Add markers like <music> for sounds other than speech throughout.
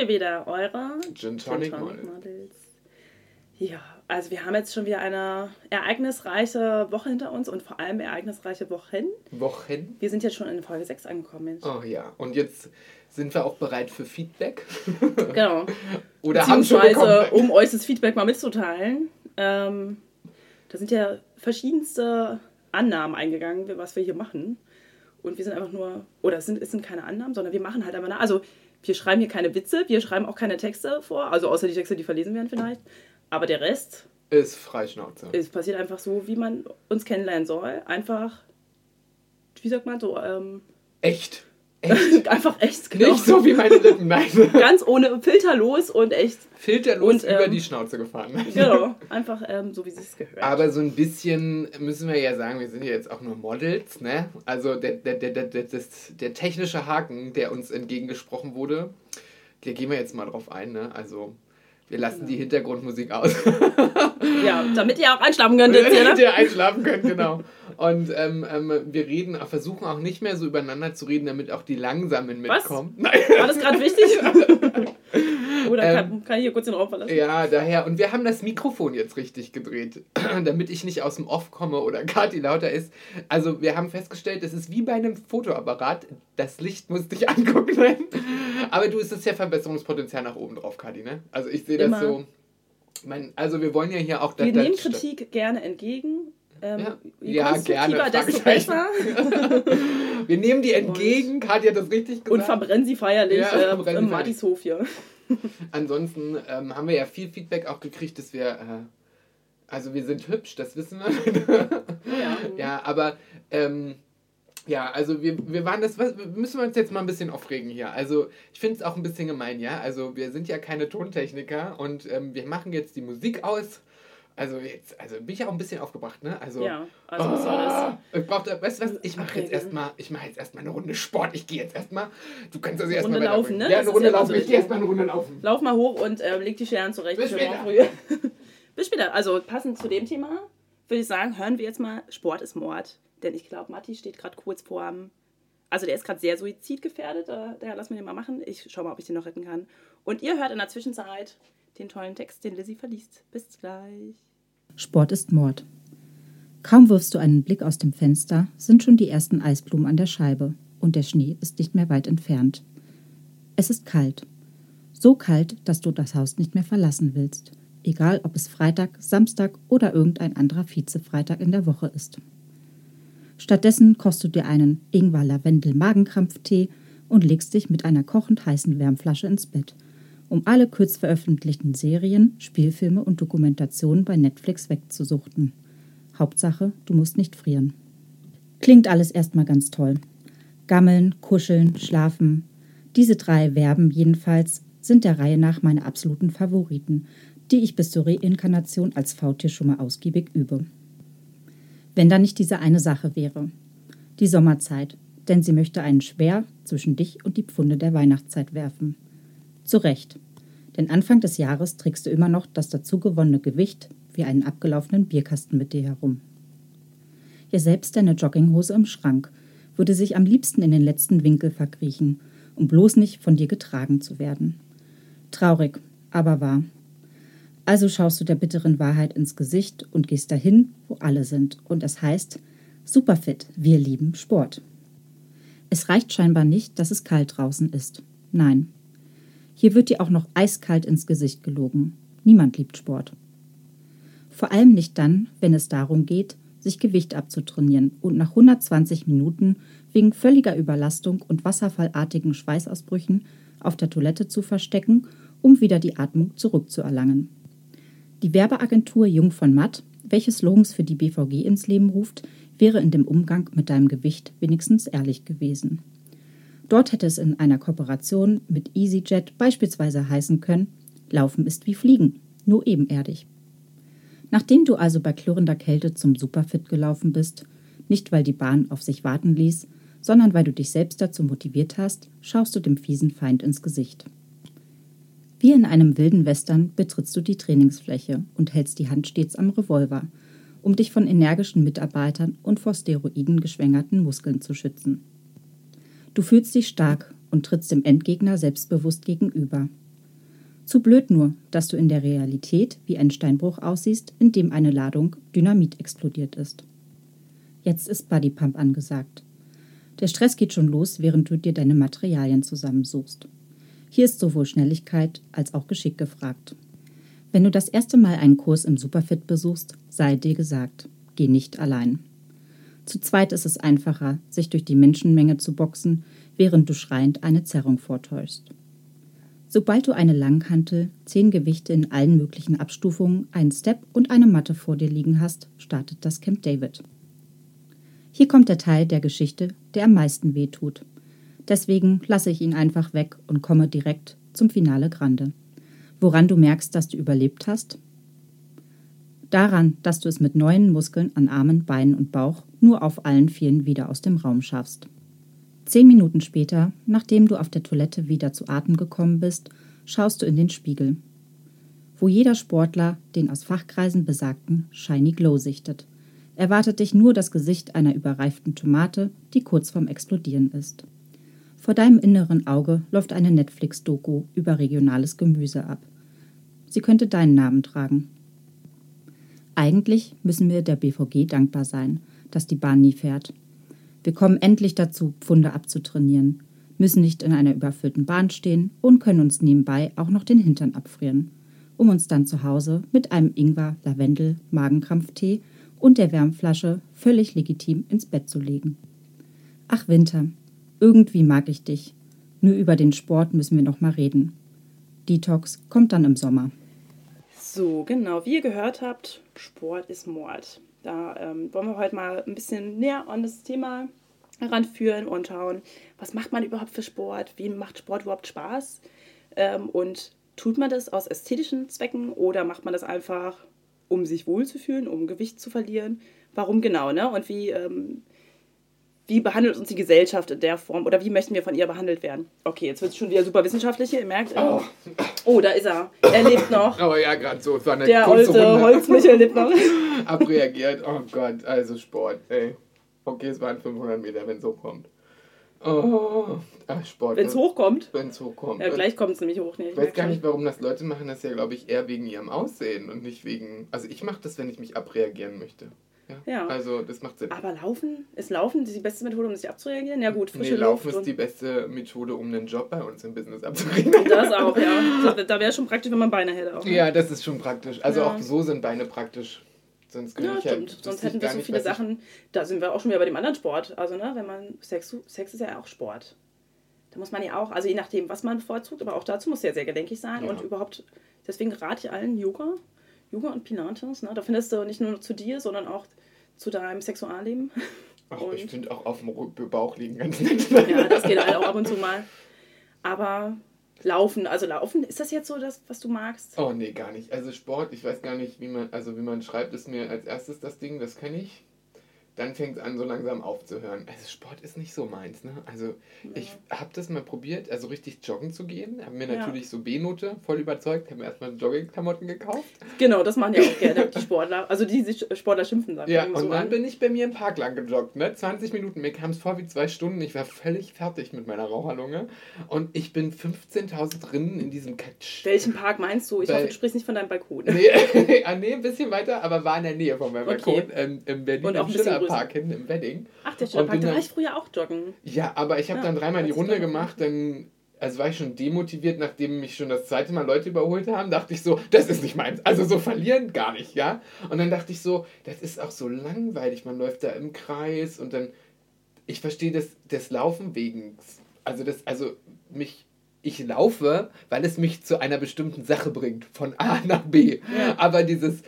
wir wieder, eure Gin Tonic Gin Models. Models. Ja, also wir haben jetzt schon wieder eine ereignisreiche Woche hinter uns und vor allem ereignisreiche Wochen. Wochen. Wir sind jetzt schon in Folge 6 angekommen, Mensch. Oh ja, und jetzt sind wir auch bereit für Feedback. <laughs> Genau. <laughs> Oder haben schon Beziehungsweise, bekommen. um euch das Feedback mal mitzuteilen. Ähm, da sind ja verschiedenste Annahmen eingegangen, was wir hier machen. Und wir sind einfach nur, oder es sind, es sind keine Annahmen, sondern wir machen halt einfach nach. Also wir schreiben hier keine Witze, wir schreiben auch keine Texte vor, also außer die Texte, die verlesen werden vielleicht. Aber der Rest, Ist Freischnauze. es passiert einfach so, wie man uns kennenlernen soll. Einfach, wie sagt man so, ähm, Echt. Echt. <laughs> einfach echt, genau. Nicht so wie meine Lippen, nein. <laughs> Ganz ohne filterlos und echt, Filterlos Und, über ähm, die Schnauze gefahren. genau, <laughs> einfach ähm, so, wie es gehört. Aber so ein bisschen müssen wir ja sagen, wir sind ja jetzt auch nur Models, ne? Also der, der, der, der, der, das, der technische Haken, der uns entgegengesprochen wurde, da gehen wir jetzt mal drauf ein, ne? Also wir lassen die Hintergrundmusik aus. Ja, damit ihr auch einschlafen könnt hier, Damit ne? ihr einschlafen könnt, genau. Und ähm, ähm, wir reden, versuchen auch nicht mehr so übereinander zu reden, damit auch die Langsamen Was? mitkommen. <laughs> Nein. War das gerade wichtig? <laughs> Oder Ähm, kann, kann ich hier kurz den Raum verlassen? Ja, daher. Und wir haben das Mikrofon jetzt richtig gedreht, <clears throat> damit ich nicht aus dem Off komme oder Kati lauter ist. Also wir haben festgestellt, das ist wie bei einem Fotoapparat. Das Licht muss dich <laughs> angucken. Aber du, es ist ja Verbesserungspotenzial nach oben drauf, Kati, ne? Also ich sehe das so. Mein, also wir wollen ja hier auch... Wir das- nehmen Kritik gerne entgegen. Ähm, Ja. je Ja, konstruktiver, gerne, desto besser. <laughs> Wir nehmen die entgegen. Kati hat das richtig gesagt. Und verbrennen sie feierlich Ja, äh, verbrennen im sie Martis Hof hier. <laughs> Ansonsten ähm, haben wir ja viel Feedback auch gekriegt, dass wir... Äh, also wir sind hübsch, das wissen wir. Ja. <laughs> Ja, aber ähm, ja, also wir, wir waren das, was, müssen wir uns jetzt mal ein bisschen aufregen hier. Also ich finde es auch ein bisschen gemein, ja. Also wir sind ja keine Tontechniker und ähm, wir machen jetzt die Musik aus. Also jetzt, also bin ich auch ein bisschen aufgebracht, ne? Also, Ja, also was soll das? Ah, ich brauch weißt du was, ich mache jetzt erstmal, ich mache jetzt erstmal eine Runde Sport. Ich gehe jetzt erstmal, du kannst also erstmal laufen, ne? Ja, eine Runde ja laufen. so Ich gehe erstmal eine Runde laufen. Lauf mal hoch und ähm, leg die Scheren zurecht. Bis später. <laughs> Bis später. Also passend zu dem Thema würde ich sagen, hören wir jetzt mal Sport ist Mord. Denn ich glaube, Matti steht gerade kurz vor dem. Also der ist gerade sehr suizidgefährdet. Äh, daher lassen wir den mal machen. Ich schau mal, ob ich den noch retten kann. Und ihr hört in der Zwischenzeit den tollen Text, den Lizzie verliest. Bis gleich. Sport ist Mord. Kaum wirfst du einen Blick aus dem Fenster, sind schon die ersten Eisblumen an der Scheibe und der Schnee ist nicht mehr weit entfernt. Es ist kalt. So kalt, dass du das Haus nicht mehr verlassen willst. Egal, ob es Freitag, Samstag oder irgendein anderer Vize-Freitag in der Woche ist. Stattdessen kochst du dir einen Ingwer-Lavendel-Magenkrampftee und legst dich mit einer kochend heißen Wärmflasche ins Bett, um alle kurz veröffentlichten Serien, Spielfilme und Dokumentationen bei Netflix wegzusuchten. Hauptsache, du musst nicht frieren. Klingt alles erstmal ganz toll. Gammeln, kuscheln, schlafen. Diese drei Verben jedenfalls sind der Reihe nach meine absoluten Favoriten, die ich bis zur Reinkarnation als Faultier schon mal ausgiebig übe. Wenn da nicht diese eine Sache wäre. Die Sommerzeit, denn sie möchte einen schwer zwischen dich und die Pfunde der Weihnachtszeit werfen. Zu Recht. Denn Anfang des Jahres trägst du immer noch das dazu gewonnene Gewicht wie einen abgelaufenen Bierkasten mit dir herum. Ja, selbst deine Jogginghose im Schrank würde sich am liebsten in den letzten Winkel verkriechen, um bloß nicht von dir getragen zu werden. Traurig, aber wahr. Also schaust du der bitteren Wahrheit ins Gesicht und gehst dahin, wo alle sind. Und es heißt, Superfit, wir lieben Sport. Es reicht scheinbar nicht, dass es kalt draußen ist. Nein. Hier wird dir auch noch eiskalt ins Gesicht gelogen. Niemand liebt Sport. Vor allem nicht dann, wenn es darum geht, sich Gewicht abzutrainieren und nach 120 Minuten wegen völliger Überlastung und wasserfallartigen Schweißausbrüchen auf der Toilette zu verstecken, um wieder die Atmung zurückzuerlangen. Die Werbeagentur Jung von Matt, welche Slogans für die BVG ins Leben ruft, wäre in dem Umgang mit deinem Gewicht wenigstens ehrlich gewesen. Dort hätte es in einer Kooperation mit EasyJet beispielsweise heißen können, Laufen ist wie Fliegen, nur ebenerdig. Nachdem du also bei klirrender Kälte zum Superfit gelaufen bist, nicht weil die Bahn auf sich warten ließ, sondern weil du dich selbst dazu motiviert hast, schaust du dem fiesen Feind ins Gesicht. Wie in einem wilden Western betrittst du die Trainingsfläche und hältst die Hand stets am Revolver um dich von energischen Mitarbeitern und vor Steroiden geschwängerten Muskeln zu schützen. Du fühlst dich stark und trittst dem Endgegner selbstbewusst gegenüber. Zu blöd nur, dass du in der Realität wie ein Steinbruch aussiehst, in dem eine Ladung Dynamit explodiert ist. Jetzt ist Bodypump angesagt. Der Stress geht schon los, während du dir deine Materialien zusammensuchst. Hier ist sowohl Schnelligkeit als auch Geschick gefragt. Wenn du das erste Mal einen Kurs im Superfit besuchst, sei dir gesagt, geh nicht allein. Zu zweit ist es einfacher, sich durch die Menschenmenge zu boxen, während du schreiend eine Zerrung vortäuschst. Sobald du eine Langhantel, zehn Gewichte in allen möglichen Abstufungen, einen Step und eine Matte vor dir liegen hast, startet das Camp David. Hier kommt der Teil der Geschichte, der am meisten wehtut. Deswegen lasse ich ihn einfach weg und komme direkt zum Finale Grande. Woran du merkst, dass du überlebt hast? Daran, dass du es mit neuen Muskeln an Armen, Beinen und Bauch nur auf allen Vieren wieder aus dem Raum schaffst. Zehn Minuten später, nachdem du auf der Toilette wieder zu Atem gekommen bist, schaust du in den Spiegel, wo jeder Sportler den aus Fachkreisen besagten Shiny Glow sichtet erwartet dich nur das Gesicht einer überreiften Tomate, die kurz vorm Explodieren ist. Vor deinem inneren Auge läuft eine Netflix-Doku über regionales Gemüse ab. Sie könnte deinen Namen tragen. Eigentlich müssen wir der BVG dankbar sein, dass die Bahn nie fährt. Wir kommen endlich dazu, Pfunde abzutrainieren, müssen nicht in einer überfüllten Bahn stehen und können uns nebenbei auch noch den Hintern abfrieren, um uns dann zu Hause mit einem Ingwer-Lavendel-Magenkrampftee und der Wärmflasche völlig legitim ins Bett zu legen. Ach Winter, irgendwie mag ich dich. Nur über den Sport müssen wir noch mal reden. Detox kommt dann im Sommer. So, genau, wie ihr gehört habt, Sport ist Mord. Da ähm, wollen wir heute mal ein bisschen näher an das Thema heranführen und schauen, was macht man überhaupt für Sport, wie macht Sport überhaupt Spaß ähm, und tut man das aus ästhetischen Zwecken oder macht man das einfach, um sich wohlzufühlen, um Gewicht zu verlieren. Warum genau, ne? Und wie, ähm, wie behandelt uns die Gesellschaft in der Form oder wie möchten wir von ihr behandelt werden? Okay, jetzt wird es schon wieder super wissenschaftlich hier, ihr merkt. Oh. oh, da ist er. Er lebt noch. Oh ja, gerade so. Es war eine Der alte. Holzmichel lebt noch. <laughs> Abreagiert. Oh Gott, also Sport, ey. Okay, es waren 500 Meter, wenn es so kommt. Oh, ach, Sport. Wenn es hochkommt. Wenn es hochkommt. Ja, gleich kommt es nämlich hoch. Nee, Ich weiß gar nicht, warum das Leute machen, das ja, glaube ich, eher wegen ihrem Aussehen und nicht wegen. Also ich mache das, wenn ich mich abreagieren möchte. Ja. Also das macht Sinn. Aber Laufen? Ist Laufen die beste Methode, um sich abzureagieren? Ja gut, Nee, frische Laufen Luft ist die beste Methode, um einen Job bei uns im Business <laughs> abzukriegen. das auch, ja. Das, da wäre schon praktisch, wenn man Beine hätte auch. ne? Ja, das ist schon praktisch. Also Ja. auch so sind Beine praktisch. Sonst könnte Ja, ich wüsste Sonst hätten wir so nicht, viele Sachen. Da sind wir auch schon wieder bei dem anderen Sport. Also, ne, wenn man Sex, Sex ist ja auch Sport. Da muss man ja auch, also je nachdem, was man bevorzugt, aber auch dazu muss ja sehr gelenkig sein Ja. und überhaupt, deswegen rate ich allen Yoga, Yoga und Pilates, ne, da findest du nicht nur zu dir, sondern auch zu deinem Sexualleben. Ach, Und- ich finde auch auf dem Bauch liegen ganz nett. Ja, das geht halt auch ab und zu mal. Aber Laufen, also Laufen, ist das jetzt so das, was du magst? Oh nee, gar nicht. Also Sport, ich weiß gar nicht, wie man, also wie man schreibt, ist mir als erstes das Ding, das kenne ich. Dann fängt es an, so langsam aufzuhören. Also Sport ist nicht so meins, ne? Also ich habe das mal probiert, also richtig joggen zu gehen. Habe mir Ja. natürlich so B-Note voll überzeugt, habe mir erstmal Joggingklamotten gekauft. Genau, das machen ja auch gerne die Sportler. Also die sich Sportler schimpfen, sagen Ja, und so dann an. bin ich bei mir im Park lang gejoggt, ne? 20 Minuten, mir kam es vor wie zwei Stunden. Ich war völlig fertig mit meiner Raucherlunge. Und ich bin 15.000 Rinnen in diesem Katsch. Welchen Park meinst du? Ich Bei- hoffe, du sprichst nicht von deinem Balkon. Nee, <laughs> ah, nee, ein bisschen weiter, aber war in der Nähe von meinem Okay. Balkon. Ähm, Im Berlin, Und auch ein bisschen Schillerpark hinten im Wedding. Ach, der bin da war ich früher auch joggen. Ja, aber ich habe Ja, dann dreimal die Runde gemacht, dann also war ich schon demotiviert, nachdem mich schon das zweite Mal Leute überholt haben, dachte ich so, das ist nicht meins. Also so verlieren gar nicht, ja. Und dann dachte ich so, das ist auch so langweilig, man läuft da im Kreis und dann, ich verstehe das, das Laufen wegen, also das, also mich, ich laufe, weil es mich zu einer bestimmten Sache bringt, von A nach B. Ja. Aber dieses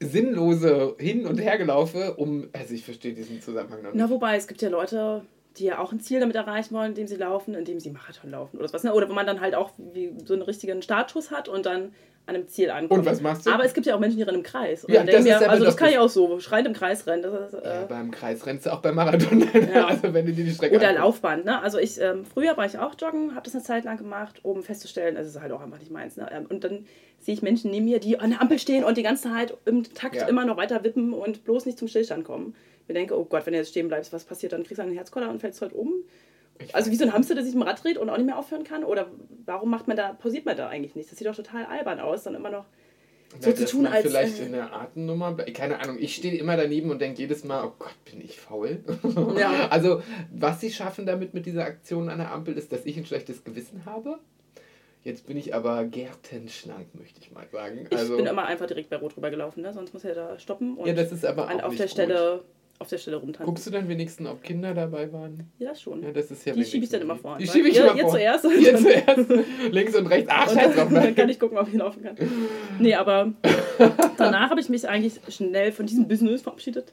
sinnlose Hin- und Hergelaufe, um, also ich verstehe diesen Zusammenhang noch nicht. Na, wobei, es gibt ja Leute, die ja auch ein Ziel damit erreichen wollen, indem sie laufen, indem sie Marathon laufen oder sowas. Ne? Oder wo man dann halt auch wie so einen richtigen Startschuss hat und dann an einem Ziel ankommt. Und was machst du? Aber es gibt ja auch Menschen, die rennen im Kreis. Und Ja, das aber also das kann ich auch so, schreiend im Kreis rennen. Ist, äh, Ja, beim Kreis rennst du auch beim Marathon. Ja. Also wenn du dir die Strecke Oder anguckst. Laufband, ne? Also ich, ähm, früher war ich auch joggen, habe das eine Zeit lang gemacht, um festzustellen, es ist halt auch einfach nicht meins. Ne? Ähm, Und dann sehe ich Menschen neben mir, die an der Ampel stehen und die ganze Zeit im Takt Ja. immer noch weiter wippen und bloß nicht zum Stillstand kommen. Ich denke, oh Gott, wenn du jetzt stehen bleibst, was passiert dann? Kriegst du einen Herzkoller und fällst halt um. Ich Also wie so ein Hamster, der sich im Rad dreht und auch nicht mehr aufhören kann? Oder warum macht man da, pausiert man da eigentlich nicht? Das sieht doch total albern aus, dann immer noch so Na, zu tun, als, Vielleicht äh, in der Artennummer. Keine Ahnung, ich stehe immer daneben und denke jedes Mal, oh Gott, bin ich faul. Ja. <laughs> Also, was sie schaffen damit mit dieser Aktion an der Ampel, ist, dass ich ein schlechtes Gewissen habe. Jetzt bin ich aber gärtenschlank, möchte ich mal sagen. Ich Also, bin immer einfach direkt bei Rot drüber gelaufen, ne? sonst muss er da stoppen und ja, das ist aber auch auf, der gut. Stelle, auf der Stelle rumtanzen. Guckst du dann wenigstens, ob Kinder dabei waren? Ja, schon. Ja, das ist ja die schiebe ich dann immer vor. Die schiebe ich ihr, immer ihr vor. zuerst. <laughs> Ihr zuerst. Links und rechts. Ach, scheiß drauf. <laughs> dann, kann ich gucken, ob ich laufen kann. Nee, aber danach habe ich mich eigentlich schnell von diesem Business verabschiedet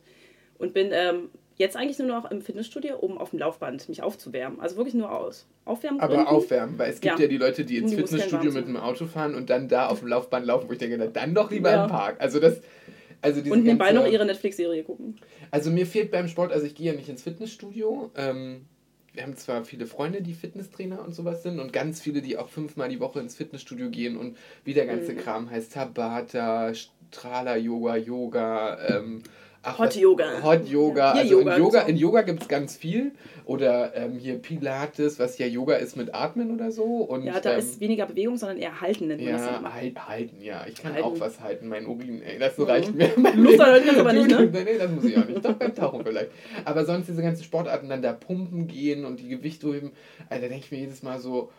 und bin ähm, jetzt eigentlich nur noch im Fitnessstudio, um auf dem Laufband mich aufzuwärmen. Also wirklich nur aus. Aufwärmen. Aber aufwärmen, weil es gibt ja, Ja. die Leute, die ins Die Fitnessstudio mit dem Auto fahren und dann da auf dem Laufband laufen, wo ich denke, na, dann doch lieber Ja. im Park. Also das, also Und nebenbei ganze- noch ihre Netflix-Serie gucken. Also mir fehlt beim Sport, also ich gehe ja nicht ins Fitnessstudio. Ähm, wir haben zwar viele Freunde, die Fitnesstrainer und sowas sind und ganz viele, die auch fünfmal die Woche ins Fitnessstudio gehen und wie der ganze Mhm. Kram heißt, Tabata, Strala Yoga, Yoga, ähm, ach, Hot Yoga. Hot Yoga. Ja, also Yoga in Yoga, in Yoga gibt es ganz viel. Oder ähm, hier Pilates, was ja Yoga ist mit Atmen oder so. Und, Ja, da ähm, ist weniger Bewegung, sondern eher Halten nennt man das ja, immer. halt, halten, ja. Ich kann Halten. auch was halten. Mein Urin, ey, das Mhm. reicht mir. Leben. halten du aber nicht, ne? Nee, nee, das muss ich auch nicht. Doch beim Tauchen vielleicht. Aber sonst diese ganzen Sportarten, dann da pumpen gehen und die Gewichte heben, Alter, da denke ich mir jedes Mal so,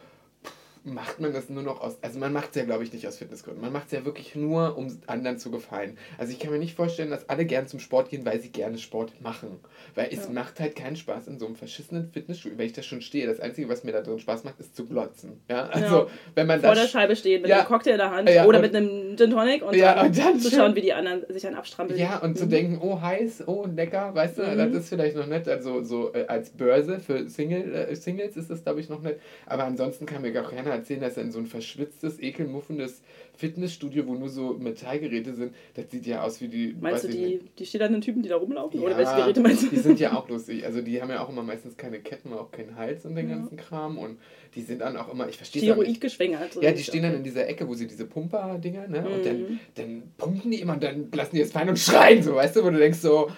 macht man das nur noch aus, also man macht es ja, glaube ich, nicht aus Fitnessgründen. Man macht es ja wirklich nur, um anderen zu gefallen. Also ich kann mir nicht vorstellen, dass alle gern zum Sport gehen, weil sie gerne Sport machen. Weil es Ja. macht halt keinen Spaß in so einem verschissenen Fitnessstudio, wenn ich da schon stehe. Das Einzige, was mir da drin Spaß macht, ist zu glotzen. Ja, also Ja. wenn man Vor der Scheibe stehen mit Ja. einem Cocktail in der Hand oder und- mit einem Gin Tonic und, dann, und dann zu schauen, wie die anderen sich einen abstrampeln. Ja, und zu Mhm. denken, oh heiß, oh lecker, weißt du, Mhm. das ist vielleicht noch nett. Also so äh, als Börse für Single, äh, Singles ist das, glaube ich, noch nett. Aber ansonsten kann mir gar keiner erzählen, dass er in so ein verschwitztes, ekelmuffendes Fitnessstudio, wo nur so Metallgeräte sind, das sieht ja aus wie die. Meinst du die, nicht. die stählernen Typen, die da rumlaufen? Ja, Oder welche Geräte meinst du? Die sind ja auch lustig. Also die haben ja auch immer meistens keine Ketten, auch keinen Hals und den Ja. ganzen Kram. Und die sind dann auch immer, ich verstehe Steroid nicht. geschwängert. so Ja, die stehen dann in dieser Ecke, wo sie diese Pumper-Dinger, ne? Und dann, Mhm. dann pumpen die immer und dann lassen die es fallen und schreien, so, weißt du, wo du denkst so,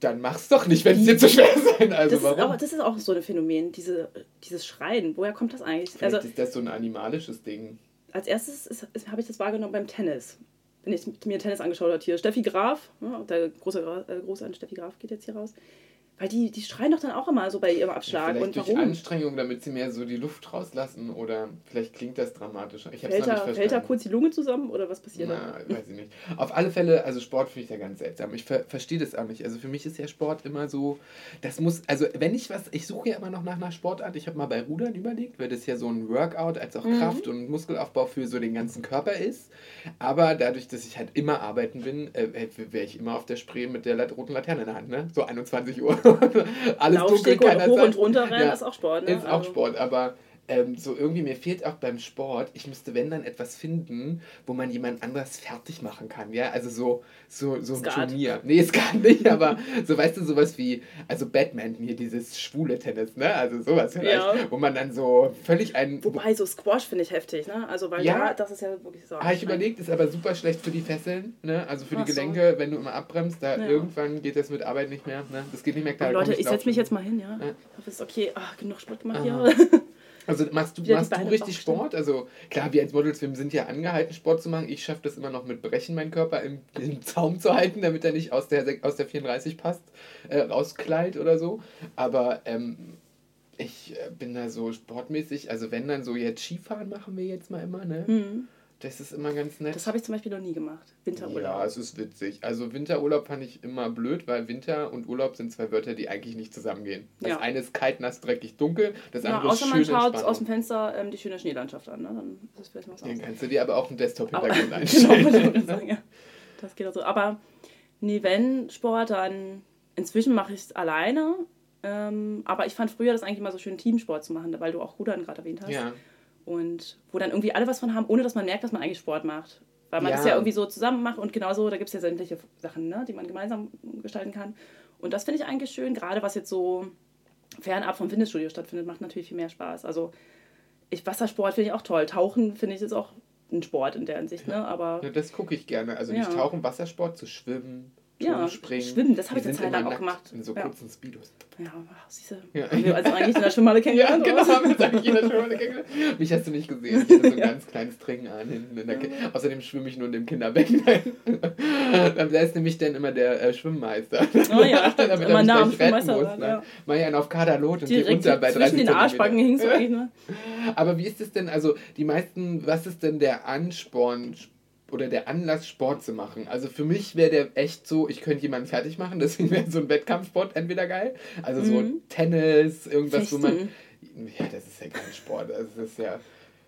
dann mach's doch nicht, wenn es dir zu schwer sein. Also Das ist, warum? aber das ist auch so ein Phänomen, diese, dieses Schreien. Woher kommt das eigentlich? Vielleicht Also, ist das so ein animalisches Ding. als erstes ist, ist, habe ich das wahrgenommen beim Tennis. Wenn ich mir Tennis angeschaut habe, hier Steffi Graf, ja, der große, äh, große an Steffi Graf geht jetzt hier raus. Weil die, die schreien doch dann auch immer so bei ihrem Ja, Abschlag. vielleicht und durch warum? Anstrengung, damit sie mehr so die Luft rauslassen oder vielleicht klingt das dramatischer. Ich Fällt noch nicht da, fällt da kurz die Lunge zusammen oder was passiert da? Na, weiß ich nicht. Auf alle Fälle, also Sport finde ich ja ganz seltsam. Ich ver verstehe das auch nicht. Also für mich ist ja Sport immer so, das muss, also wenn ich was, ich suche ja immer noch nach einer Sportart. Ich habe mal bei Rudern überlegt, weil das ja so ein Workout als auch Mhm. Kraft und Muskelaufbau für so den ganzen Körper ist. Aber dadurch, dass ich halt immer arbeiten bin, äh, wäre ich immer auf der Spree mit der roten Laterne in der Hand, ne? So 21 Uhr. <laughs> Alles dunkel, Laufsteg oder keiner hoch sagt- und runter rennen Ja. ist auch Sport. Ne? ist auch Also- Sport, aber ähm, so irgendwie mir fehlt auch beim Sport, ich müsste wenn dann etwas finden, wo man jemand anderes fertig machen kann, ja, also so so so ein. Turnier. Nee, es kann nicht, <laughs> aber so weißt du sowas wie also Badminton hier dieses schwule Tennis, ne? Also sowas vielleicht, Ja. wo man dann so völlig ein Wobei, so Squash finde ich heftig, ne? Also, weil Ja. da, das ist ja wirklich so. Ah, ich überlegt, ist aber super schlecht für die Fesseln, ne? Also für die Ach so. Gelenke, wenn du immer abbremst, da Ja. irgendwann geht das mit Arbeit nicht mehr, ne? Das geht nicht mehr klar. Leute, ich setze mich jetzt mal hin, ja? Ja. Ich hoffe, es ist okay. Ach, genug Sport gemacht Aha. hier. <laughs> Also machst du, machst du richtig. Sport? Also klar, wir als Models, wir sind ja angehalten, Sport zu machen. Ich schaffe das immer noch mit Brechen, meinen Körper im, im Zaum zu halten, damit er nicht aus der, aus der 34 passt, äh, rauskleidt oder so. Aber ähm, ich äh, bin da so sportmäßig, also wenn dann so jetzt Skifahren machen wir jetzt mal immer, ne? Hm. Das ist immer ganz nett. Das habe ich zum Beispiel noch nie gemacht. Winterurlaub. Ja, es ist witzig. Also Winterurlaub fand ich immer blöd, weil Winter und Urlaub sind zwei Wörter, die eigentlich nicht zusammengehen. Das Ja. eine ist kalt, nass, dreckig, dunkel. Das Ja, andere ist außer schön man schaut aus dem Fenster ähm, die schöne Schneelandschaft an. Ne? Dann ist das vielleicht was Dann kannst du dir aber auch einen Desktop-Hintergrund einstellen. <laughs> genau, ich gerade sagen, ja. Das geht auch so. Aber nee, wenn Sport, dann inzwischen mache ich es alleine. Ähm, aber ich fand früher das eigentlich immer so schön, Teamsport zu machen, weil du auch Rudern gerade erwähnt hast. Ja. Und wo dann irgendwie alle was von haben, ohne dass man merkt, dass man eigentlich Sport macht. Weil man Ja. das ja irgendwie so zusammen macht und genauso, da gibt es ja sämtliche Sachen, ne, die man gemeinsam gestalten kann. Und das finde ich eigentlich schön, gerade was jetzt so fernab vom Fitnessstudio stattfindet, macht natürlich viel mehr Spaß. Also ich, Wassersport finde ich auch toll. Tauchen finde ich ist auch ein Sport in der Hinsicht, ne? Aber Ja, das gucke ich gerne. Also Ja. nicht tauchen, Wassersport, zu schwimmen, Ja, Turmspringen. schwimmen, das habe ich eine Zeit lang auch gemacht. In so Ja. kurzen Speedos. ja, ach, siehste. Ja. Wir also eigentlich in der <laughs> Schwimmhalle Ja, kennengelernt. genau, oder? haben wir jetzt eigentlich in der Schwimmhalle kennengelernt. Mich hast du nicht gesehen. Ich hatte so ein <laughs> ganz kleines Trinken an hinten. In der Ki Außerdem schwimme ich nur in dem Kinderbecken. <laughs> da ist nämlich dann immer der äh, Schwimmmeister. Oh ja. Damit er Immer nah am Schwimmmeister muss, ne? ja. Ich einen auf Kaderlot und die Direkt runter bei 30 zwischen den. Arschbacken hingst du ne? Aber wie ist es denn, also die meisten, was ist denn der Ansporn oder der Anlass, Sport zu machen? Also für mich wäre der echt so, ich könnte jemanden fertig machen, <laughs> deswegen wäre so ein Wettkampfsport entweder geil. Also so Mhm. Tennis, irgendwas, wo man. Fechten. Ja, das ist ja kein Sport. Das ist ja.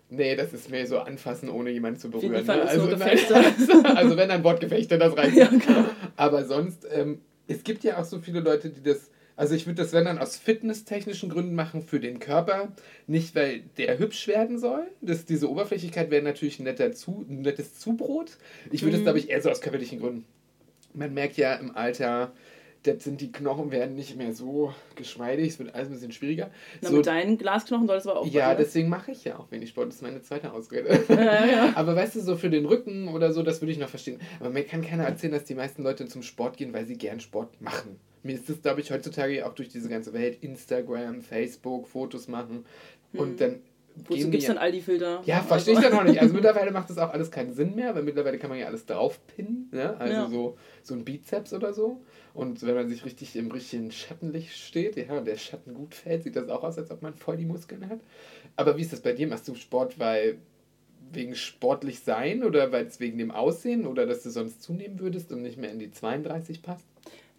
Nee, das ist mehr so anfassen, ohne jemanden zu berühren. Ne? Also, nein, Gefechte. <laughs> also wenn ein Wortgefechte, das reicht. Ja, genau. Aber sonst, ähm, es gibt ja auch so viele Leute, die das. Also ich würde das, wenn dann aus fitnesstechnischen Gründen machen für den Körper, nicht weil der hübsch werden soll. Das, diese Oberflächlichkeit wäre natürlich ein, netter zu, ein nettes Zubrot. Ich würde es, Mhm. glaube ich, eher so aus körperlichen Gründen. Man merkt ja im Alter, das sind die Knochen werden nicht mehr so geschmeidig, es wird alles ein bisschen schwieriger. Na, so, mit deinen Glasknochen solltest du aber auch ja, ne? deswegen mache ich ja auch wenig Sport. Das ist meine zweite Ausrede. <laughs> Ja, ja. Aber weißt du, so für den Rücken oder so, das würde ich noch verstehen. Aber mir kann keiner erzählen, dass die meisten Leute zum Sport gehen, weil sie gern Sport machen. Mir ist das, glaube ich, heutzutage auch durch diese ganze Welt, Instagram, Facebook, Fotos machen. Und dann Wozu gibt es dann all die Filter? ja, verstehe ich dann noch nicht. Also mittlerweile macht das auch alles keinen Sinn mehr, weil mittlerweile kann man ja alles draufpinnen. Ne? Also Ja. so, so ein Bizeps oder so. Und wenn man sich richtig im richtigen Schattenlicht steht, ja, und der Schatten gut fällt, sieht das auch aus, als ob man voll die Muskeln hat. Aber wie ist das bei dir? Machst du Sport, weil wegen sportlich sein oder weil es wegen dem Aussehen oder dass du sonst zunehmen würdest und nicht mehr in die 32 passt?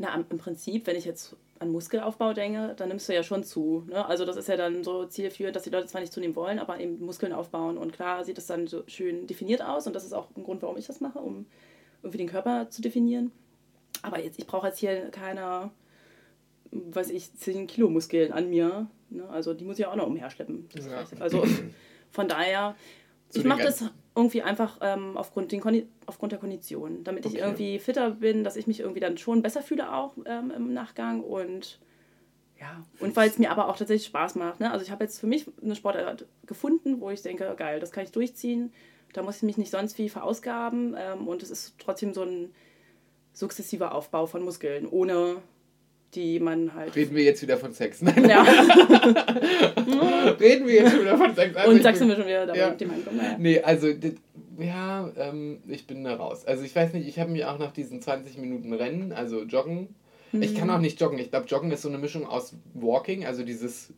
Na, im Prinzip, wenn ich jetzt an Muskelaufbau denke, dann nimmst du ja schon zu. Ne? Also das ist ja dann so zielführend, dass die Leute zwar nicht zunehmen wollen, aber eben Muskeln aufbauen. Und klar sieht es dann so schön definiert aus und das ist auch ein Grund, warum ich das mache, um irgendwie den Körper zu definieren. Aber jetzt, ich brauche jetzt hier keine, weiß ich, 10 Kilo Muskeln an mir. Ne? Also die muss ich ja auch noch umherschleppen. Das Ja. Also von daher, Zu ich mache das irgendwie einfach ähm, aufgrund, den aufgrund der Kondition, damit ich Okay. irgendwie fitter bin, dass ich mich irgendwie dann schon besser fühle auch ähm, im Nachgang und ja, und weil es mir aber auch tatsächlich Spaß macht. Ne? Also ich habe jetzt für mich eine Sportart gefunden, wo ich denke, geil, das kann ich durchziehen. Da muss ich mich nicht sonst wie verausgaben ähm, und es ist trotzdem so ein sukzessiver Aufbau von Muskeln, ohne die man halt... Reden wir jetzt wieder von Sex? Nein, <laughs> Ja. <laughs> reden wir jetzt wieder von Sex? Also und ich sagst du mir schon wieder, da Ja. ja. dem ankommen. Naja. Nee, also, ja, ähm, ich bin da raus. Also, ich weiß nicht, ich habe mir auch nach diesen 20 Minuten Rennen, also Joggen, ich Mhm. kann auch nicht joggen. Ich glaube, Joggen ist so eine Mischung aus Walking, also dieses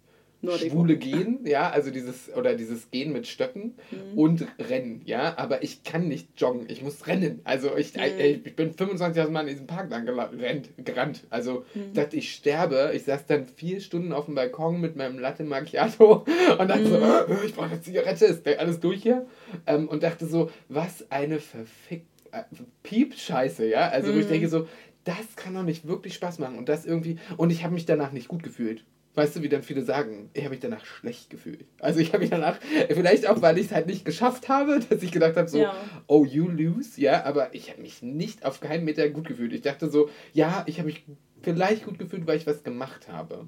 Nordic schwule Gehen, ja, also dieses, oder dieses Gehen mit Stöcken Mhm. und Rennen, ja, aber ich kann nicht joggen, ich muss rennen. Also, ich, Mhm. ich, ich bin 25 Jahre Mal in diesem Park lang rennt, gerannt. Also, Mhm. ich dachte, ich sterbe. Ich saß dann vier Stunden auf dem Balkon mit meinem Latte Macchiato <laughs> und dachte so, Mhm. "Äh, ich brauche eine Zigarette, ist alles durch hier? Ähm, und dachte so, was eine verfick... Äh, Piep-Scheiße, ja? Also, wo ich Mhm. denke so, das kann doch nicht wirklich Spaß machen. Und das irgendwie... Und ich habe mich danach nicht gut gefühlt. Weißt du, wie dann viele sagen, ich habe mich danach schlecht gefühlt. Also ich habe mich danach, vielleicht auch, weil ich es halt nicht geschafft habe, <laughs> dass ich gedacht habe, so, Ja. oh, you lose, ja, aber ich habe mich nicht auf keinen Meter gut gefühlt. Ich dachte so, ja, ich habe mich vielleicht gut gefühlt, weil ich was gemacht habe.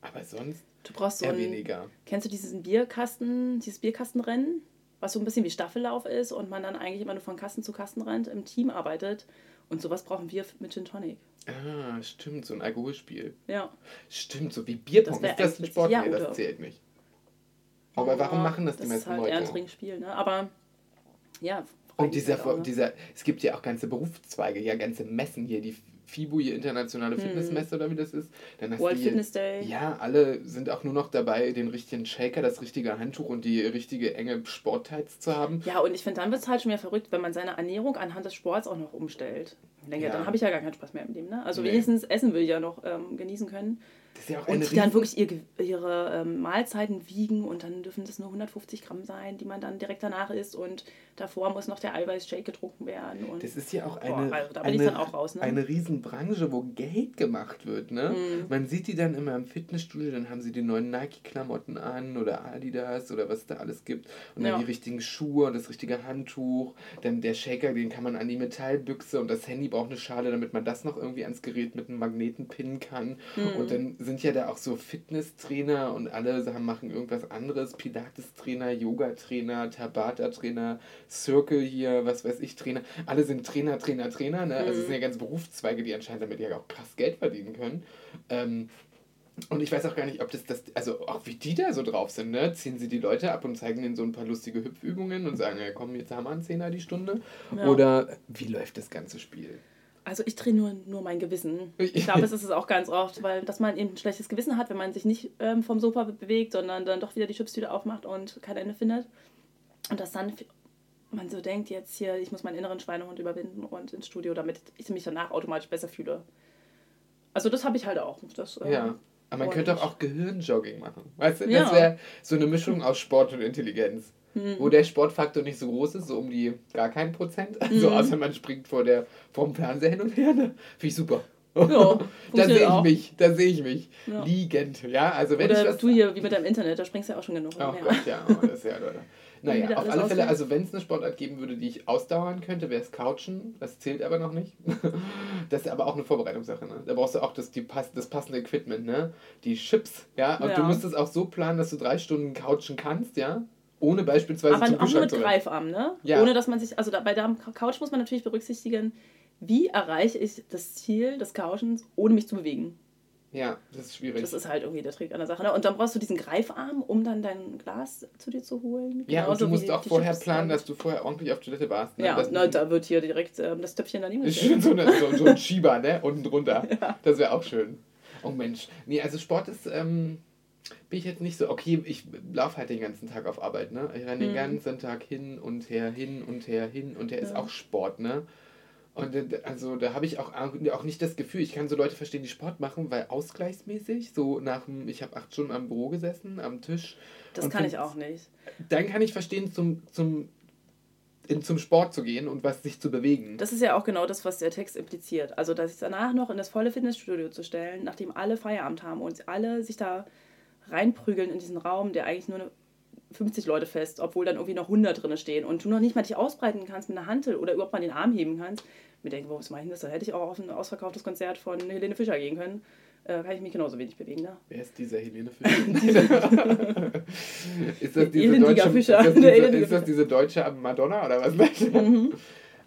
Aber sonst Du brauchst so eher ein, weniger. Kennst du diesen Bierkasten, dieses Bierkastenrennen, was so ein bisschen wie Staffellauf ist und man dann eigentlich immer nur von Kasten zu Kasten rennt, im Team arbeitet? Und sowas brauchen wir mit Gin Tonic. Ah, stimmt, so ein Alkoholspiel. Ja. Stimmt, so wie Bierpong. Das ist das ein Sport? Ja, nee, das zählt nicht. Aber warum machen das, die ist meisten halt Leute? eher ein Trinkspiel, ne? Aber ja. Und dieser, halt auch, ne? dieser, es gibt ja auch ganze Berufszweige, ja, ganze Messen hier, die FIBU, hier internationale Fitnessmesse oder wie das ist. Dann hast Hm. World du hier, Fitness Day. Ja, alle sind auch nur noch dabei, den richtigen Shaker, das richtige Handtuch und die richtige enge Sporttights zu haben. Ja, und ich finde, dann wird es halt schon wieder verrückt, wenn man seine Ernährung anhand des Sports auch noch umstellt. Ich denke, Ja. dann habe ich ja gar keinen Spaß mehr im Leben. Ne? Also Nee. wenigstens Essen will ich ja noch ähm, genießen können. Ja Und die dann wirklich ihr, Ge- ihre ähm, Mahlzeiten wiegen und dann dürfen das nur 150 Gramm sein, die man dann direkt danach isst und davor muss noch der Eiweißshake getrunken werden. Und Das ist ja auch Boah, eine, also eine, auch raus, ne? eine Riesenbranche, wo Geld gemacht wird. Ne? Mhm. Man sieht die dann immer im Fitnessstudio, dann haben sie die neuen Nike-Klamotten an oder Adidas oder was da alles gibt. Und dann Ja. die richtigen Schuhe und das richtige Handtuch. Dann der Shaker, den kann man an die Metallbüchse und das Handy braucht eine Schale, damit man das noch irgendwie ans Gerät mit einem Magneten pinnen kann. Mhm. Und dann sind ja da auch so Fitnesstrainer und alle haben, machen irgendwas anderes. Pilates-Trainer, Yoga-Trainer, Tabata-Trainer, Circle hier, was weiß ich, Trainer. Alle sind Trainer, Trainer, Trainer. Ne? Also es Mhm. sind ja ganze Berufszweige, die anscheinend damit ja auch krass Geld verdienen können. Ähm, und ich weiß auch gar nicht, ob das, das, also auch wie die da so drauf sind, ne? Ziehen sie die Leute ab und zeigen ihnen so ein paar lustige Hüpfübungen und sagen, ja komm, jetzt haben wir einen Zehner die Stunde. Ja. Oder wie läuft das ganze Spiel? Also ich drehe nur, nur mein Gewissen. Ich- glaube, es ist es auch ganz oft, weil dass man eben ein schlechtes Gewissen hat, wenn man sich nicht ähm, vom Sofa bewegt, sondern dann doch wieder die Chipstüte aufmacht und kein Ende findet. Und dass dann man so denkt, jetzt hier, ich muss meinen inneren Schweinehund überwinden und ins Studio, damit ich mich danach automatisch besser fühle. Also das habe ich halt auch. Das, ähm, Ja. Aber man könnte auch, auch Gehirnjogging machen. Weißt du, das Ja. wäre so eine Mischung aus Sport und Intelligenz. Hm. Wo der Sportfaktor nicht so groß ist, so um die gar kein Prozent. <laughs> Also Hm. außer man springt vor der, vom Fernseher hin und her. Ne? Finde ich super. Ja, <laughs> da sehe ich auch. mich, da sehe ich mich. Ja. Liegend. Ja, also wenn ich Oder was. du hier, wie mit deinem Internet, da springst du ja auch schon genug. Oh. Gott, ja, oh, das ist ja, Leute. <laughs> Naja, auf alle Fälle, ausfällt. also wenn es eine Sportart geben würde, die ich ausdauern könnte, wäre es Couchen. Das zählt aber noch nicht. Das ist aber auch eine Vorbereitungssache. Ne? Da brauchst du auch das, die, das passende Equipment, ne? Die Chips, ja. Und Ja. du musst es auch so planen, dass du drei Stunden couchen kannst, ja. Ohne beispielsweise Aber zum auch Kühlschrank mit zu rennen. Greifarm, ne? Ja. Ohne dass man sich, also da, bei der Couch muss man natürlich berücksichtigen, wie erreiche ich das Ziel des Couchens, ohne mich zu bewegen. Ja, das ist schwierig. Das ist halt irgendwie der Trick an der Sache. Ne? Und dann brauchst du diesen Greifarm, um dann dein Glas zu dir zu holen. ja, und du musst auch vorher Chips planen, dass du vorher ordentlich auf Toilette warst. Ne? Ja, das na, da wird hier direkt ähm, das Töpfchen daneben gestellt. so, eine, so, so ein <laughs> Schieber, ne? Unten drunter. Das wäre auch schön. Oh Mensch. Nee, also Sport ist, ähm, bin ich jetzt nicht so, okay, ich laufe halt den ganzen Tag auf Arbeit, ne? Ich renne den Mhm. ganzen Tag hin und her, hin und her, hin und her. Ist Ja. auch Sport, ne? Und also da habe ich auch, auch nicht das Gefühl, ich kann so Leute verstehen, die Sport machen, weil ausgleichsmäßig, so nach dem, ich habe acht Stunden am Büro gesessen, am Tisch. Das kann ich auch nicht. Dann kann ich verstehen, zum, zum, in, zum Sport zu gehen und was sich zu bewegen. Das ist ja auch genau das, was der Text impliziert. Also, dass sich danach noch in das volle Fitnessstudio zu stellen, nachdem alle Feierabend haben und alle sich da reinprügeln in diesen Raum, der eigentlich nur eine 50 Leute fest, obwohl dann irgendwie noch 100 drin stehen und du noch nicht mal dich ausbreiten kannst mit einer Hantel oder überhaupt mal den Arm heben kannst. Mir denke, wo ist mein das? Da hätte ich auch auf ein ausverkauftes Konzert von Helene Fischer gehen können. Äh, kann ich mich genauso wenig bewegen. Ne? Wer ist dieser Helene <laughs> Fischer? <laughs> ist, das diese Elendiger deutsche, Fischer. ist, das diese, ist das diese deutsche Madonna oder was? <laughs>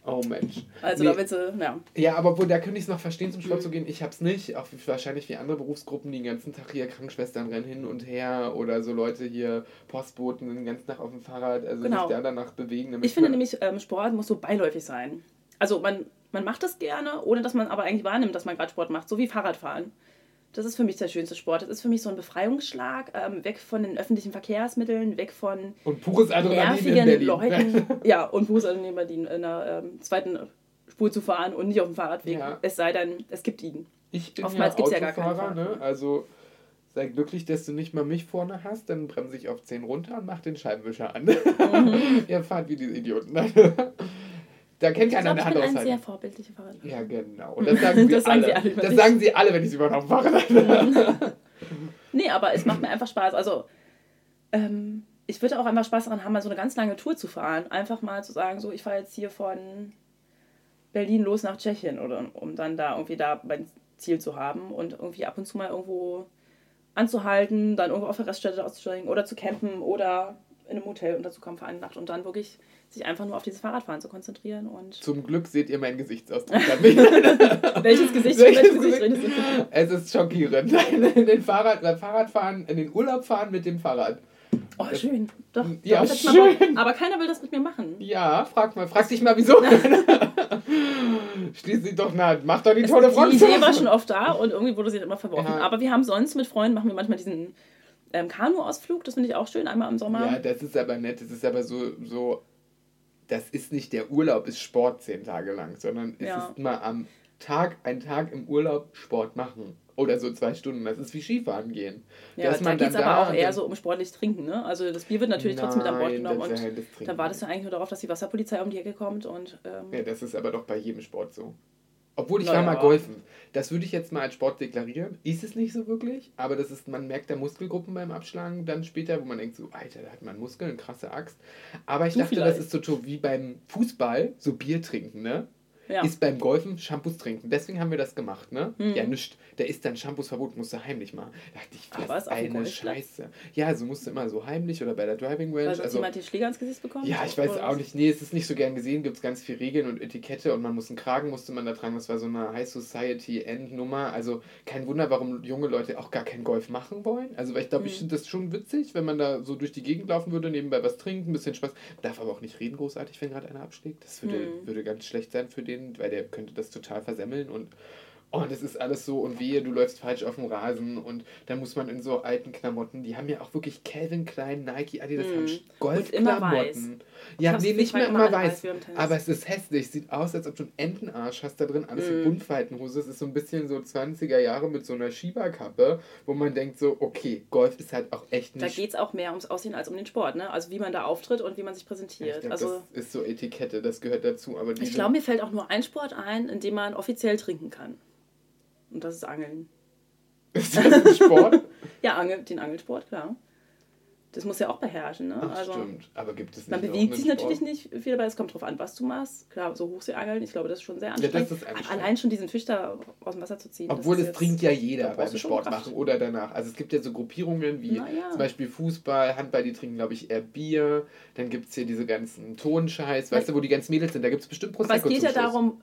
Oh Mensch. Also Nee. da willst du, ja. Ja, aber wo, da könnte ich es noch verstehen, zum Mhm. Sport zu gehen. Ich hab's nicht. Auch wie, wahrscheinlich wie andere Berufsgruppen, die den ganzen Tag hier Krankenschwestern rennen hin und her oder so Leute hier Postboten den ganzen Tag auf dem Fahrrad, also Genau. sich da danach bewegen. Damit Ich finde nämlich, ähm, Sport muss so beiläufig sein. Also man, man macht das gerne, ohne dass man aber eigentlich wahrnimmt, dass man gerade Sport macht, so wie Fahrradfahren. Das ist für mich der schönste Sport. Das ist für mich so ein Befreiungsschlag, ähm, weg von den öffentlichen Verkehrsmitteln, weg von Und pures Adrenalin in nervigen. Leuten. <laughs> ja, und neben Berlin in einer ähm, zweiten Spur zu fahren und nicht auf dem Fahrradweg. Ja. Es sei denn, es gibt ihn. Ich bin Oftmals ja gibt's ja gar keinen Autofahrer, ne? Also sei glücklich, dass du nicht mal mich vorne hast, dann bremse ich auf 10 runter und mach den Scheibenwischer an. Mhm. <laughs> Ihr fahrt wie diese Idioten. <laughs> da kennt keiner eine ich bin Hand ein sehr vorbildlicher Fahrradfahrer. Ja, genau. Und <laughs> das sagen sie Das sagen alle. sie alle das dich. sagen sie alle, wenn ich sie überhaupt mache. Nee, aber es macht mir einfach Spaß. Also, ähm, ich würde auch einfach Spaß daran haben, mal so eine ganz lange Tour zu fahren. Einfach mal zu sagen, so, ich fahre jetzt hier von Berlin los nach Tschechien, oder um dann da irgendwie da mein Ziel zu haben und irgendwie ab und zu mal irgendwo anzuhalten, dann irgendwo auf der Raststätte auszusteigen oder zu campen oder in einem Hotel unterzukommen für eine Nacht und dann wirklich sich einfach nur auf dieses Fahrradfahren zu konzentrieren und Zum Glück seht ihr meinen Gesichtsausdruck <laughs> damit. <laughs> welches Gesicht, Welches welches Gesicht redest du? es ist schockierend. In den Fahrrad, beim Fahrradfahren, in den Urlaub fahren mit dem Fahrrad. Oh, schön. Doch, Ja, doch, schön. Aber keiner will das mit mir machen. Ja, frag mal, frag dich mal, wieso. <laughs> Schließlich doch, na, mach doch die Es- tolle die Front. Idee war schon oft da und irgendwie wurde sie immer verworfen. Ja. Aber wir haben sonst mit Freunden, machen wir manchmal diesen ähm, Kanu-Ausflug, das finde ich auch schön, einmal im Sommer. Ja, das ist aber nett. Das ist aber so, so, das ist nicht der Urlaub, ist Sport zehn Tage lang, sondern es Ja. ist mal am Tag, ein Tag im Urlaub Sport machen. Oder so zwei Stunden. Das ist wie Skifahren gehen. Ja, ist da man geht es aber da auch eher so um sportlich Trinken, ne? Also das Bier wird natürlich trotzdem mit an Bord Nein, genommen und Trinken. dann wartest du eigentlich nur darauf, dass die Wasserpolizei um die Ecke kommt und ähm, Ja, das ist aber doch bei jedem Sport so. Obwohl ich Na war mal golfen. Das würde ich jetzt mal als Sport deklarieren. Ist es nicht so wirklich, aber das ist, man merkt da Muskelgruppen beim Abschlagen dann später, wo man denkt so, Alter, da hat man Muskeln, krasse Axt. Aber ich Du dachte, vielleicht. das ist so wie beim Fußball, so Bier trinken, ne? Ja. Ist beim Golfen Shampoos trinken. Deswegen haben wir das gemacht, ne? Mhm. Ja, nicht. Da ist dann Shampoos verboten, musst du heimlich machen. Da dachte ich, was dem eine? Scheiße. Ja, so musst du immer so heimlich oder bei der Driving Range. Weil sonst Also, jemand den Schläger ins Gesicht bekommt? ja, ich weiß auch was? nicht. Nee, es ist nicht so gern gesehen. Gibt es ganz viele Regeln und Etikette und man muss einen Kragen, musste man da tragen. Das war so eine High Society End-Nummer. Also kein Wunder, warum junge Leute auch gar kein Golf machen wollen. Also, weil ich glaube, ich Mhm. finde das schon witzig, wenn man da so durch die Gegend laufen würde, nebenbei was trinken, ein bisschen Spaß. Darf aber auch nicht reden großartig, wenn gerade einer abschlägt. Das würde, Mhm. würde ganz schlecht sein für den, weil der könnte das total versemmeln und. Oh, das ist alles so und wehe, du läufst falsch auf dem Rasen und dann muss man in so alten Klamotten, die haben ja auch wirklich Calvin Klein, Nike, Adidas, haben Mhm. Golfklamotten. Ja, nee, nicht mehr immer weiß weiß. Aber es ist hässlich. Sieht aus, als ob du einen Entenarsch hast da drin. Alles Mhm. so Buntfaltenhose. Es ist so ein bisschen so 20er Jahre mit so einer Schieberkappe, wo man denkt so, okay, Golf ist halt auch echt Da nicht... geht es auch mehr ums Aussehen als um den Sport, ne? Also wie man da auftritt und wie man sich ich präsentiert. glaub, also das ist so Etikette, das gehört dazu. Aber ich glaube, mir fällt auch nur ein Sport ein, in dem man offiziell trinken kann. Und das ist Angeln. ist das ein Sport? <laughs> Ja, Angel, den Angelsport, klar. Das muss ja auch beherrschen, ne? Ach, also stimmt. Aber gibt es nicht man bewegt sich Sport? natürlich nicht viel, aber es kommt drauf an, was du machst. Klar, so Hochseeangeln, ich glaube, das ist schon sehr das anstrengend. ist anstrengend. Aber allein schon diesen Fisch da aus dem Wasser zu ziehen. Obwohl das jetzt- trinkt ja jeder beim Sport machen oder danach. Also es gibt ja so Gruppierungen wie ja. zum Beispiel Fußball, Handball, die trinken glaube ich eher Bier. Dann gibt es hier diese ganzen Tonscheiß, weißt du, wo die ganzen Mädels sind. Da gibt es bestimmt Aber Prosecco es geht ja darum,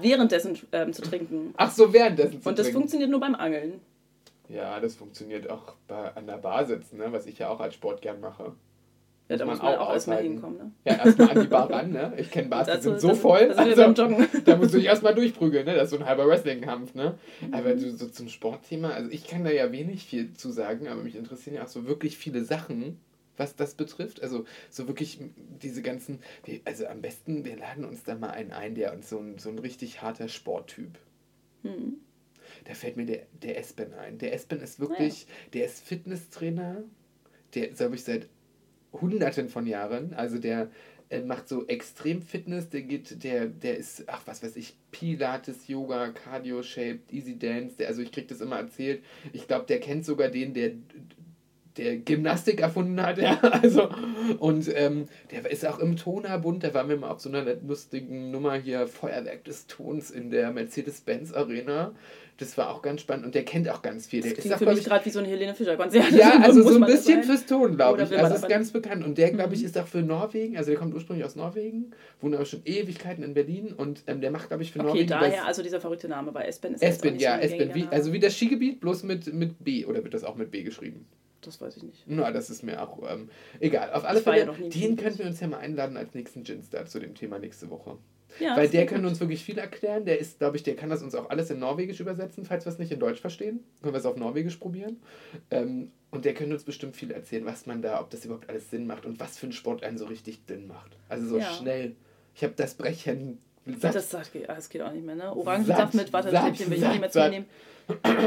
währenddessen ähm, zu trinken. Ach so, währenddessen zu Und das trinken. funktioniert nur beim Angeln. Ja, das funktioniert auch bei, an der Bar sitzen, ne? was ich ja auch als Sport gern mache. Ja, da muss man auch erstmal hinkommen. Ne? Ja, erstmal an die Bar <laughs> ran, ne? Ich kenne Bars, die sind so das- voll. da sind wir beim Joggen. da musst du dich erstmal durchprügeln, ne? Das ist so ein halber Wrestling-Kampf, ne? Mhm. Aber du, so zum Sportthema, also ich kann da ja wenig viel zu sagen, aber mich interessieren ja auch so wirklich viele Sachen, was das betrifft. Also so wirklich diese ganzen, also am besten, wir laden uns da mal einen ein, der uns so ein, so ein richtig harter Sporttyp. Hm. Da fällt mir der, der Espen ein. Der Espen ist wirklich, der ist Fitnesstrainer, der ist, glaube ich, seit hunderten von Jahren. Also der äh, macht so extrem Fitness, der geht, der, der ist, ach was weiß ich, Pilates, Yoga, Cardio Shaped, Easy Dance, der, also ich krieg das immer erzählt. Ich glaube, der kennt sogar den, der der Gymnastik erfunden hat, ja, <laughs> also und ähm, der ist auch im Tonerbund, da waren wir mal auf so einer lustigen Nummer hier, Feuerwerk des Tons in der Mercedes-Benz Arena, das war auch ganz spannend und der kennt auch ganz viel, der Das ist klingt auch, für mich ich, gerade wie so ein Helene Fischer-Konzert. ja, <laughs> also so ein bisschen fürs Ton, glaube ich. Also ist ganz bekannt. Und der, glaube ich, Mhm. ist auch für Norwegen, also der kommt ursprünglich aus Norwegen, wohnt aber schon Ewigkeiten in Berlin und ähm, der macht, glaube ich, für Okay, Norwegen daher das also dieser verrückte Name bei Espen ist Espen, ja, Espen, wie, gängiger also wie das Skigebiet, bloß mit, mit B, oder wird das auch mit B geschrieben? Das weiß ich nicht. Na, das ist mir auch ähm, egal. Auf alle ja Fälle, im den könnten wir uns ja mal einladen als nächsten Ginstar zu dem Thema nächste Woche. Ja, Weil der kann gut. uns wirklich viel erklären. Der ist, glaube ich, der kann das uns auch alles in Norwegisch übersetzen, falls wir es nicht in Deutsch verstehen. Können wir es auf Norwegisch probieren. Ähm, und der könnte uns bestimmt viel erzählen, was man da, ob das überhaupt alles Sinn macht und was für ein Sport einen so richtig Sinn macht. Also so Ja. schnell. Ich habe das Brechen satt. Das, sagt, ah, das geht auch nicht mehr, ne? Orangensaft mit Wattestäbchen will ich nicht mehr nehmen.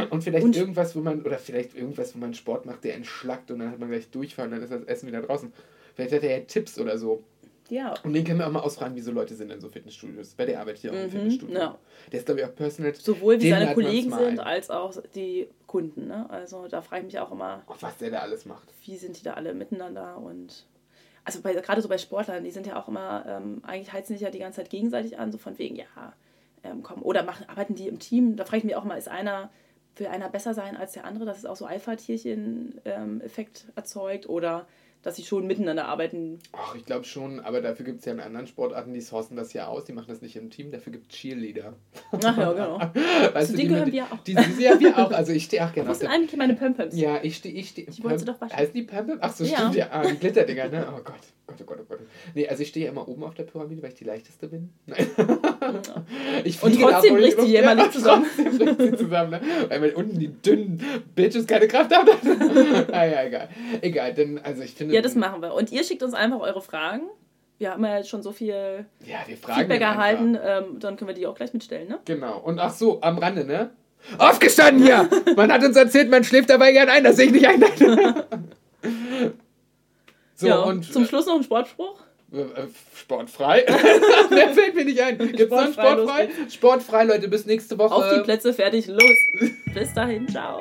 Und vielleicht Und- irgendwas, wo man, oder vielleicht irgendwas, wo man Sport macht, der entschlackt und dann hat man gleich Durchfall und dann ist das Essen wieder draußen. Vielleicht hat er ja Tipps oder so. Ja. Und den können wir auch mal ausfragen, wie so Leute sind in so Fitnessstudios. Weil der arbeitet hier auch im Mhm, Fitnessstudio. ja. Der ist, glaube ich, auch Personal. Sowohl wie seine Kollegen sind, ein. als auch die Kunden, ne? Also da frage ich mich auch immer, Oh, was der da alles macht. wie sind die da alle miteinander und also bei, gerade so bei Sportlern, die sind ja auch immer, ähm, eigentlich heizen sich ja die ganze Zeit gegenseitig an, so von wegen, ja, ähm, komm, oder machen, arbeiten die im Team, da frage ich mich auch mal, ist einer, will einer besser sein als der andere, dass es auch so Alpha-Tierchen-Effekt erzeugt? Oder dass sie schon miteinander arbeiten. Ach, ich glaube schon, aber dafür gibt es ja in anderen Sportarten, die sourcen das ja aus, die machen das nicht im Team, dafür gibt es Cheerleader. Ach ja, genau. <laughs> Weißt Zu du, denen die gehören wir auch. Die, die, ja, wir auch. Also ich stehe auch gerne Wo sind eigentlich meine Pömpöms? Ja, ich stehe. Ich steh, Die wolltest du doch waschen. Heißen die Pampe? Ach so, Ja. stimmt ja. Ah, die Glitterdinger, ne? Oh Gott. Gott, oh Gott, oh Gott. Nee, also ich stehe ja immer oben auf der Pyramide, weil ich die leichteste bin. Nein. Ich Und trotzdem bricht die sie immer nicht zusammen. Trotzdem bricht sie zusammen, ne? Weil man unten die dünnen Bitches keine Kraft haben. <laughs> ah, ja, egal. Egal, denn, also ich finde... Ja, das machen wir. Und ihr schickt uns einfach eure Fragen. Wir haben ja jetzt schon so viel Ja, wir fragen Feedback erhalten, ähm, dann können wir die auch gleich mitstellen, ne? Genau. Und ach so, am Rande, ne? Aufgestanden hier! <laughs> Man hat uns erzählt, man schläft dabei gern ein, das sehe ich nicht ein. <laughs> so, ja, und zum Schluss noch ein Sportspruch. äh, äh, sportfrei. <laughs> Mehr fällt mir nicht ein. Gibt's Sportfrei, sportfrei? Sportfrei, Leute, bis nächste Woche. Auf die Plätze, fertig, los. Bis dahin, ciao.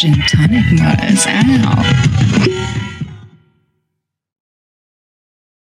gin tonic was.